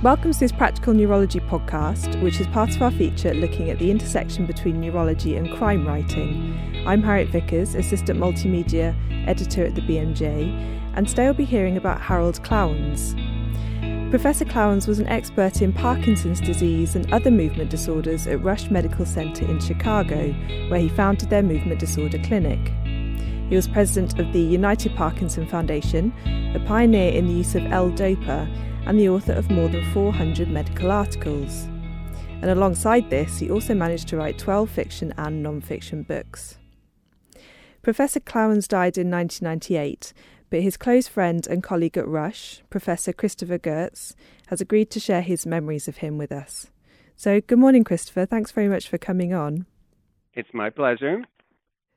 Welcome to this Practical Neurology podcast, which is part of our feature looking at the intersection between neurology and crime writing. I'm Harriet Vickers, Assistant Multimedia Editor at the BMJ, and today we'll be hearing about Harold Klawans. Professor Klawans was an expert in Parkinson's disease and other movement disorders at Rush Medical Center in Chicago, where he founded their movement disorder clinic. He was president of the United Parkinson Foundation, a pioneer in the use of L-DOPA, and the author of more than 400 medical articles. And alongside this, he also managed to write 12 fiction and non fiction books. Professor Klawans died in 1998, but his close friend and colleague at Rush, Professor Christopher Goetz, has agreed to share his memories of him with us. So, good morning, Christopher. Thanks very much for coming on. It's my pleasure.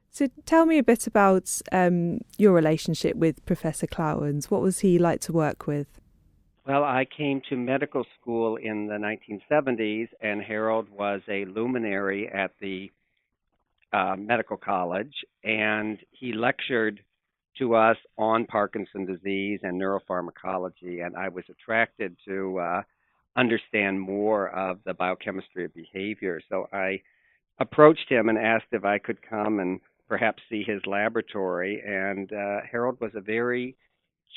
So, tell me a bit about um, your relationship with Professor Klawans. What was he like to work with? Well, I came to medical school in the 1970s, and Harold was a luminary at the uh, medical college, and he lectured to us on Parkinson disease and neuropharmacology, and I was attracted to uh, understand more of the biochemistry of behavior. So I approached him and asked if I could come and perhaps see his laboratory. And uh, Harold was a very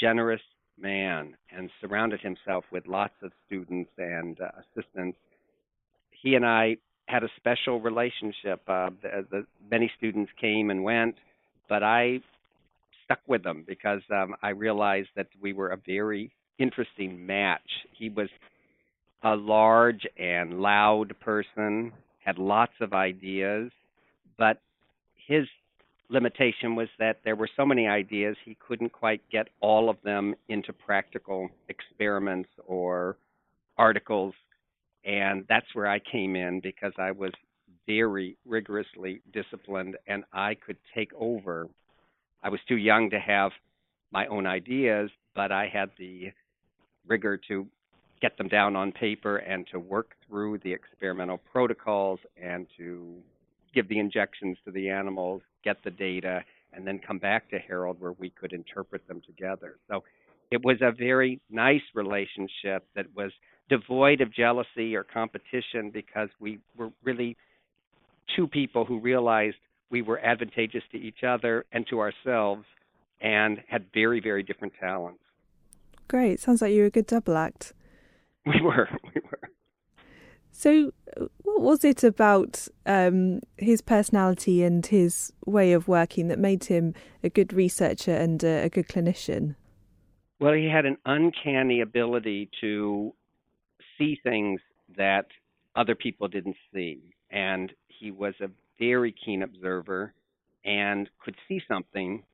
generous man and surrounded himself with lots of students and uh, assistants. He and I had a special relationship. Uh, the, the, many students came and went, but I stuck with them because um, I realized that we were a very interesting match. He was a large and loud person, had lots of ideas, but his limitation was that there were so many ideas he couldn't quite get all of them into practical experiments or articles and that's where I came in because I was very rigorously disciplined and I could take over. I was too young to have my own ideas, but I had the rigor to get them down on paper and to work through the experimental protocols and to give the injections to the animals, get the data, and then come back to Harold where we could interpret them together. So it was a very nice relationship that was devoid of jealousy or competition because we were really two people who realized we were advantageous to each other and to ourselves and had very, very different talents. Great. Sounds like you were a good double act. We were. We were. So, what was it about um, his personality and his way of working that made him a good researcher and a, a good clinician? Well, he had an uncanny ability to see things that other people didn't see. And he was a very keen observer and could see something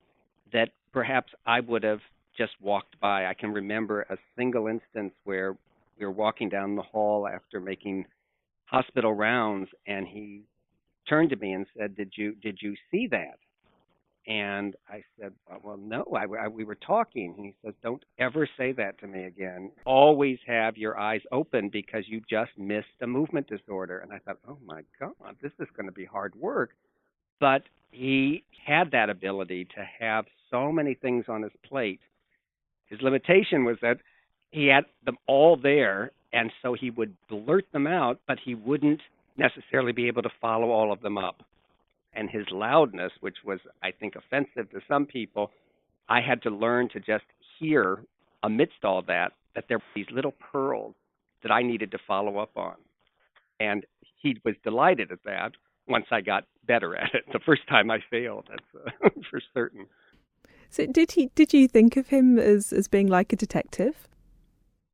that perhaps I would have just walked by. I can remember a single instance where we were walking down the hall after making hospital rounds and he turned to me and said, "Did you did you see that?" And I said, Well, no, I, I, we were talking. And he says, Don't ever say that to me again. Always have your eyes open because you just missed a movement disorder. And I thought, Oh my God, this is going to be hard work. But he had that ability to have so many things on his plate. His limitation was that he had them all there, and so he would blurt them out, but he wouldn't necessarily be able to follow all of them up and his loudness, which was, I think, offensive to some people, I had to learn to just hear amidst all that that there were these little pearls that I needed to follow up on. And he was delighted at that once I got better at it. The first time I failed, that's uh, for certain. So did he did you think of him as, as being like a detective?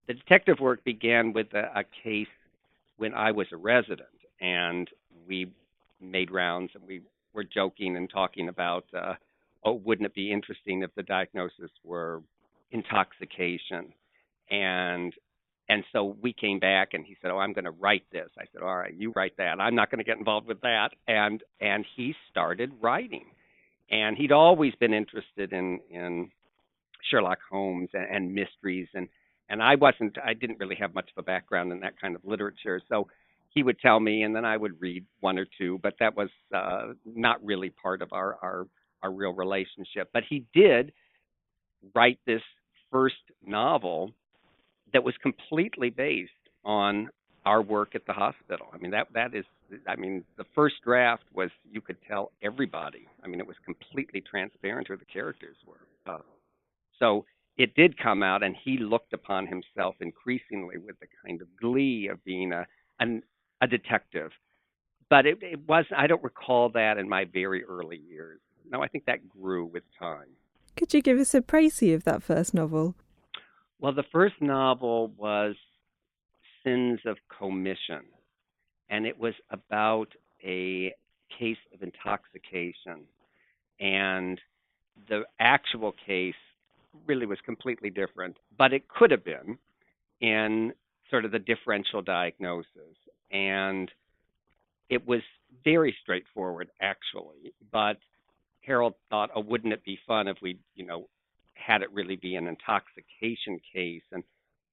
The detective work began with a, a case when I was a resident and we made rounds, and we were joking and talking about, uh, oh, wouldn't it be interesting if the diagnosis were intoxication? And and so we came back, and he said, "Oh, I'm going to write this." I said, "All right, you write that. I'm not going to get involved with that." And and he started writing, and he'd always been interested in in Sherlock Holmes and, and mysteries, and and I wasn't. I didn't really have much of a background in that kind of literature, so he would tell me, and then I would read one or two, but that was uh, not really part of our, our our real relationship. But he did write this first novel that was completely based on our work at the hospital. I mean that that is I mean the first draft was you could tell everybody. I mean it was completely transparent who the characters were. Uh, so it did come out, and he looked upon himself increasingly with the kind of glee of being a an, a detective. But it, it was I don't recall that in my very early years. No, I think that grew with time. Could you give us a précis of that first novel? Well, the first novel was Sins of Commission, and it was about a case of intoxication. And the actual case really was completely different, but it could have been in sort of the differential diagnosis. And it was very straightforward, actually. But Harold thought, oh, wouldn't it be fun if we, you know, had it really be an intoxication case? And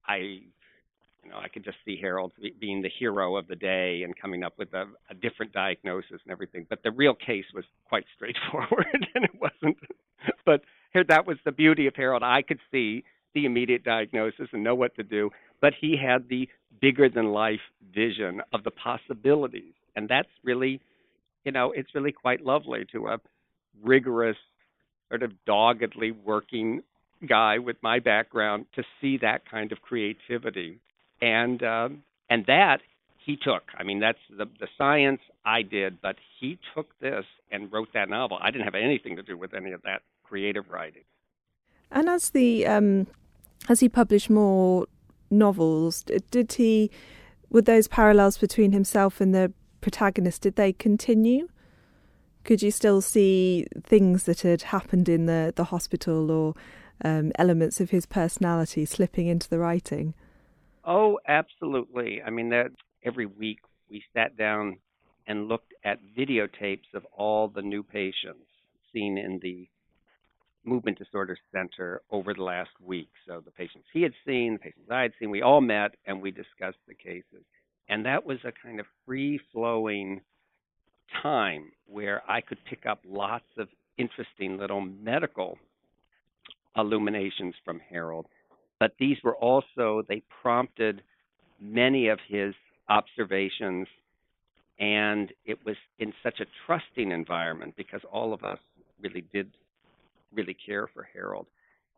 I, you know, I could just see Harold being the hero of the day and coming up with a, a different diagnosis and everything. But the real case was quite straightforward, and it wasn't. But that was the beauty of Harold. I could see the immediate diagnosis and know what to do, but he had the bigger than life vision of the possibilities. And that's really, you know, it's really quite lovely to a rigorous, sort of doggedly working guy with my background to see that kind of creativity. And um, and that he took. I mean, that's the the science I did, but he took this and wrote that novel. I didn't have anything to do with any of that creative writing. And as the um, as he published more novels, did he? Would those parallels between himself and the protagonist did they continue? Could you still see things that had happened in the the hospital or um, elements of his personality slipping into the writing? Oh, absolutely. I mean, that every week we sat down and looked at videotapes of all the new patients seen in the movement disorder center over the last week. So the patients he had seen, the patients I had seen, we all met and we discussed the cases. And that was a kind of free flowing time where I could pick up lots of interesting little medical illuminations from Harold. But these were also, they prompted many of his observations. And it was in such a trusting environment because all of us really did really care for Harold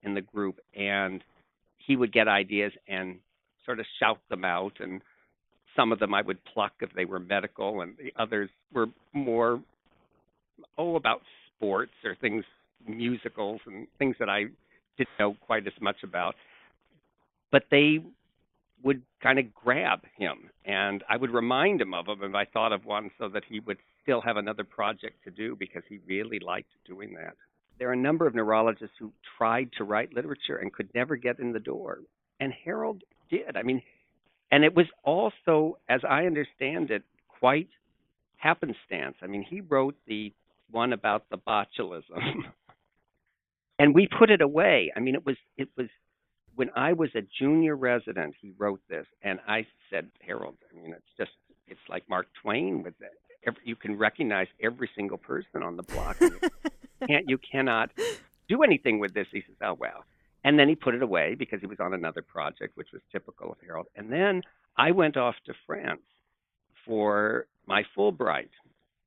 in the group, and he would get ideas and sort of shout them out. And some of them I would pluck if they were medical, and the others were more oh about sports or things musicals and things that I didn't know quite as much about. But they would kind of grab him, and I would remind him of them if I thought of one, so that he would still have another project to do because he really liked doing that there are a number of neurologists who tried to write literature and could never get in the door. And Harold did. I mean, and it was also, as I understand it, quite happenstance. I mean, he wrote the one about the botulism, and we put it away. I mean, it was it was when I was a junior resident. He wrote this, and I said, Harold, I mean, it's just it's like Mark Twain with it. Every, you can recognize every single person on the block. can't you cannot do anything with this. He says, oh well. And then he put it away because he was on another project, which was typical of Harold. And then I went off to France for my Fulbright,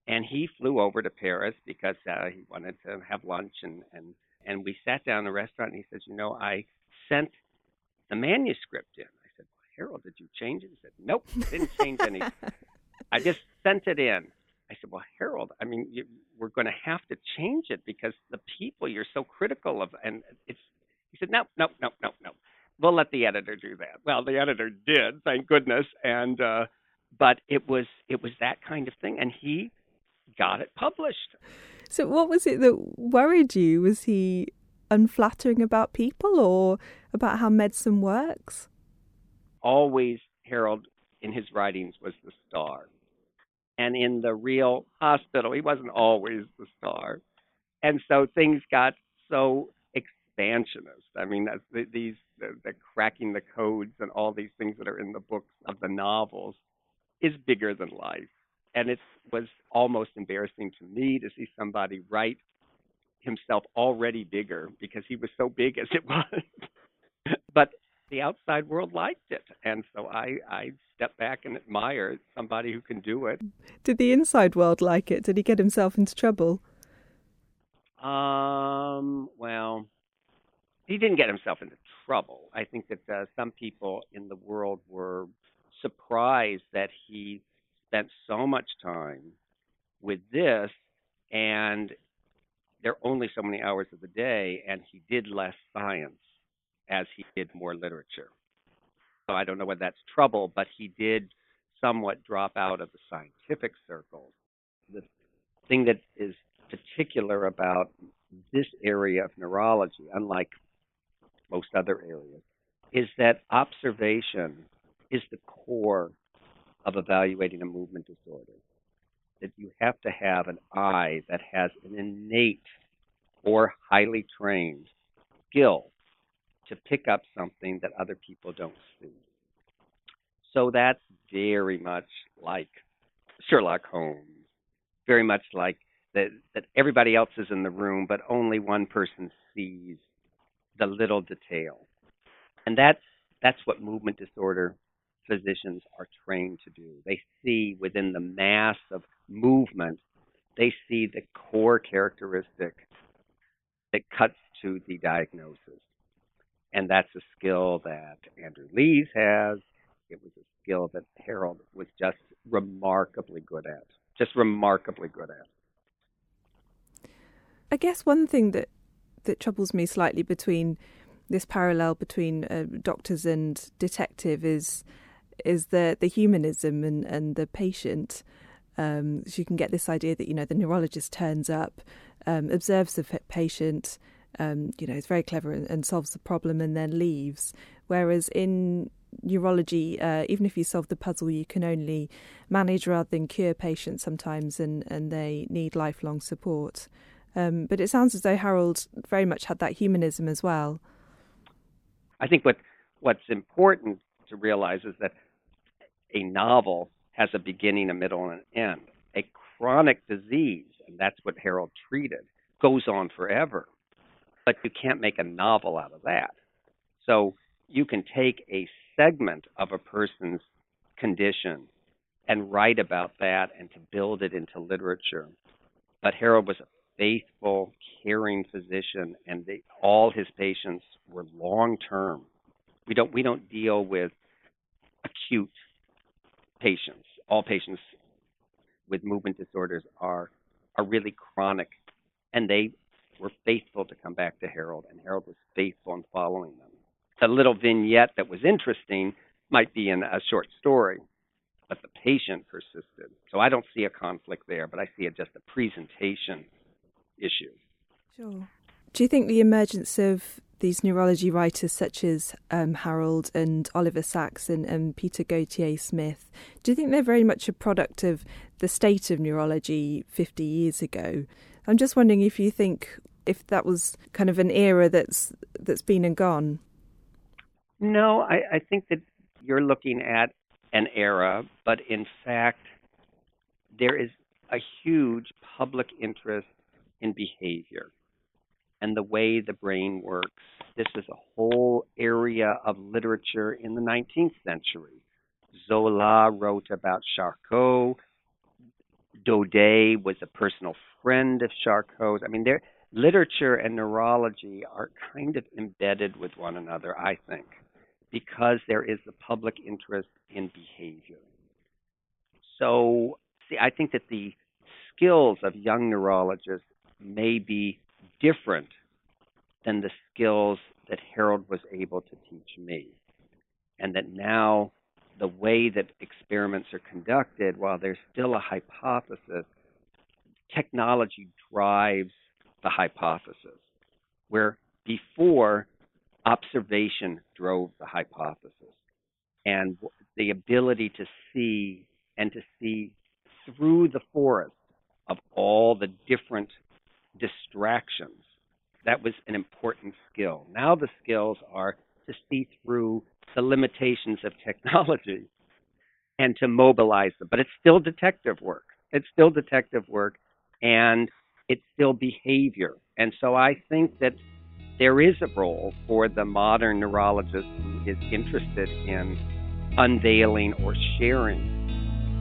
and he flew over to Paris because uh, he wanted to have lunch and and and we sat down in a restaurant. And he says, you know, I sent the manuscript in. I said, well, Harold, did you change it? He said, nope, didn't change anything. I just sent it in. I said, well, Harold, I mean, you, we're going to have to change it because the people you're so critical of, and it's. He said, no, no, no, no, no. We'll let the editor do that. Well, the editor did, thank goodness, and uh, but it was it was that kind of thing, and he got it published. So, what was it that worried you? Was he unflattering about people, or about how medicine works? Always, Harold in his writings was the star and in the real hospital. He wasn't always the star. And so things got so expansionist. I mean, these the, the cracking the codes and all these things that are in the books of the novels is bigger than life. And it was almost embarrassing to me to see somebody write himself already bigger because he was so big as it was. but the outside world liked it, and so I I stepped back and admired somebody who can do it. Did the inside world like it? Did he get himself into trouble? Um. Well, he didn't get himself into trouble. I think that uh, some people in the world were surprised that he spent so much time with this and there are only so many hours of the day and he did less science as he did more literature. So I don't know whether that's trouble, but he did somewhat drop out of the scientific circles. The thing that is particular about this area of neurology, unlike most other areas, is that observation is the core of evaluating a movement disorder. That you have to have an eye that has an innate or highly trained skill to pick up something that other people don't see. So that's very much like Sherlock Holmes, very much like that, that everybody else is in the room, but only one person sees the little detail. And that's that's what movement disorder physicians are trained to do. They see within the mass of movement, they see the core characteristic that cuts to the diagnosis. And that's a skill that Andrew Lees has. It was a skill that Harold was just remarkably good at. Just remarkably good at. I guess one thing that that troubles me slightly between this parallel between uh, doctors and detective is is the the humanism and and the patient. Um, so you can get this idea that you know the neurologist turns up, um, observes the patient, um, you know, is very clever and, and, solves the problem and then leaves. Whereas in neurology, uh, even if you solve the puzzle, you can only manage rather than cure patients sometimes, and and they need lifelong support. Um, but it sounds as though Harold very much had that humanism as well. I think what what's important to realize is that a novel has a beginning, a middle, and an end. A chronic disease, and that's what Harold treated, goes on forever. But you can't make a novel out of that. So you can take a segment of a person's condition and write about that and to build it into literature. But Harold was a faithful, caring physician, and they, all his patients were long term. We don't we don't deal with acute patients. All patients with movement disorders are are really chronic, and they were faithful to come back to Harold, and Harold was faithful in following them. The little vignette that was interesting might be in a short story, but the patient persisted. So I don't see a conflict there, but I see it just a presentation issue. Sure. Do you think the emergence of these neurology writers such as um, Harold and Oliver Sacks and, and, Peter Gautier Smith, do you think they're very much a product of the state of neurology 50 years ago? I'm just wondering if you think if that was kind of an era that's that's been and gone. No, I, I think that you're looking at an era, but in fact, there is a huge public interest in behavior and the way the brain works. This is a whole area of literature in the 19th century. Zola wrote about Charcot. Daudet was a personal friend of Charcot's. I mean, there, literature and neurology are kind of embedded with one another, I think, because there is the public interest in behavior. So, see, I think that the skills of young neurologists may be different than the skills that Harold was able to teach me. And that now the way that experiments are conducted, while there's still a hypothesis, technology drives the hypothesis, where before observation drove the hypothesis. And the ability to see and to see through the forest of all the different distractions. That was an important skill. Now the skills are to see through the limitations of technology and to mobilize them. But it's still detective work. It's still detective work and it's still behavior. And so I think that there is a role for the modern neurologist who is interested in unveiling or sharing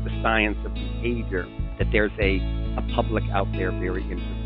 the science of behavior, that there's a, a public out there very interested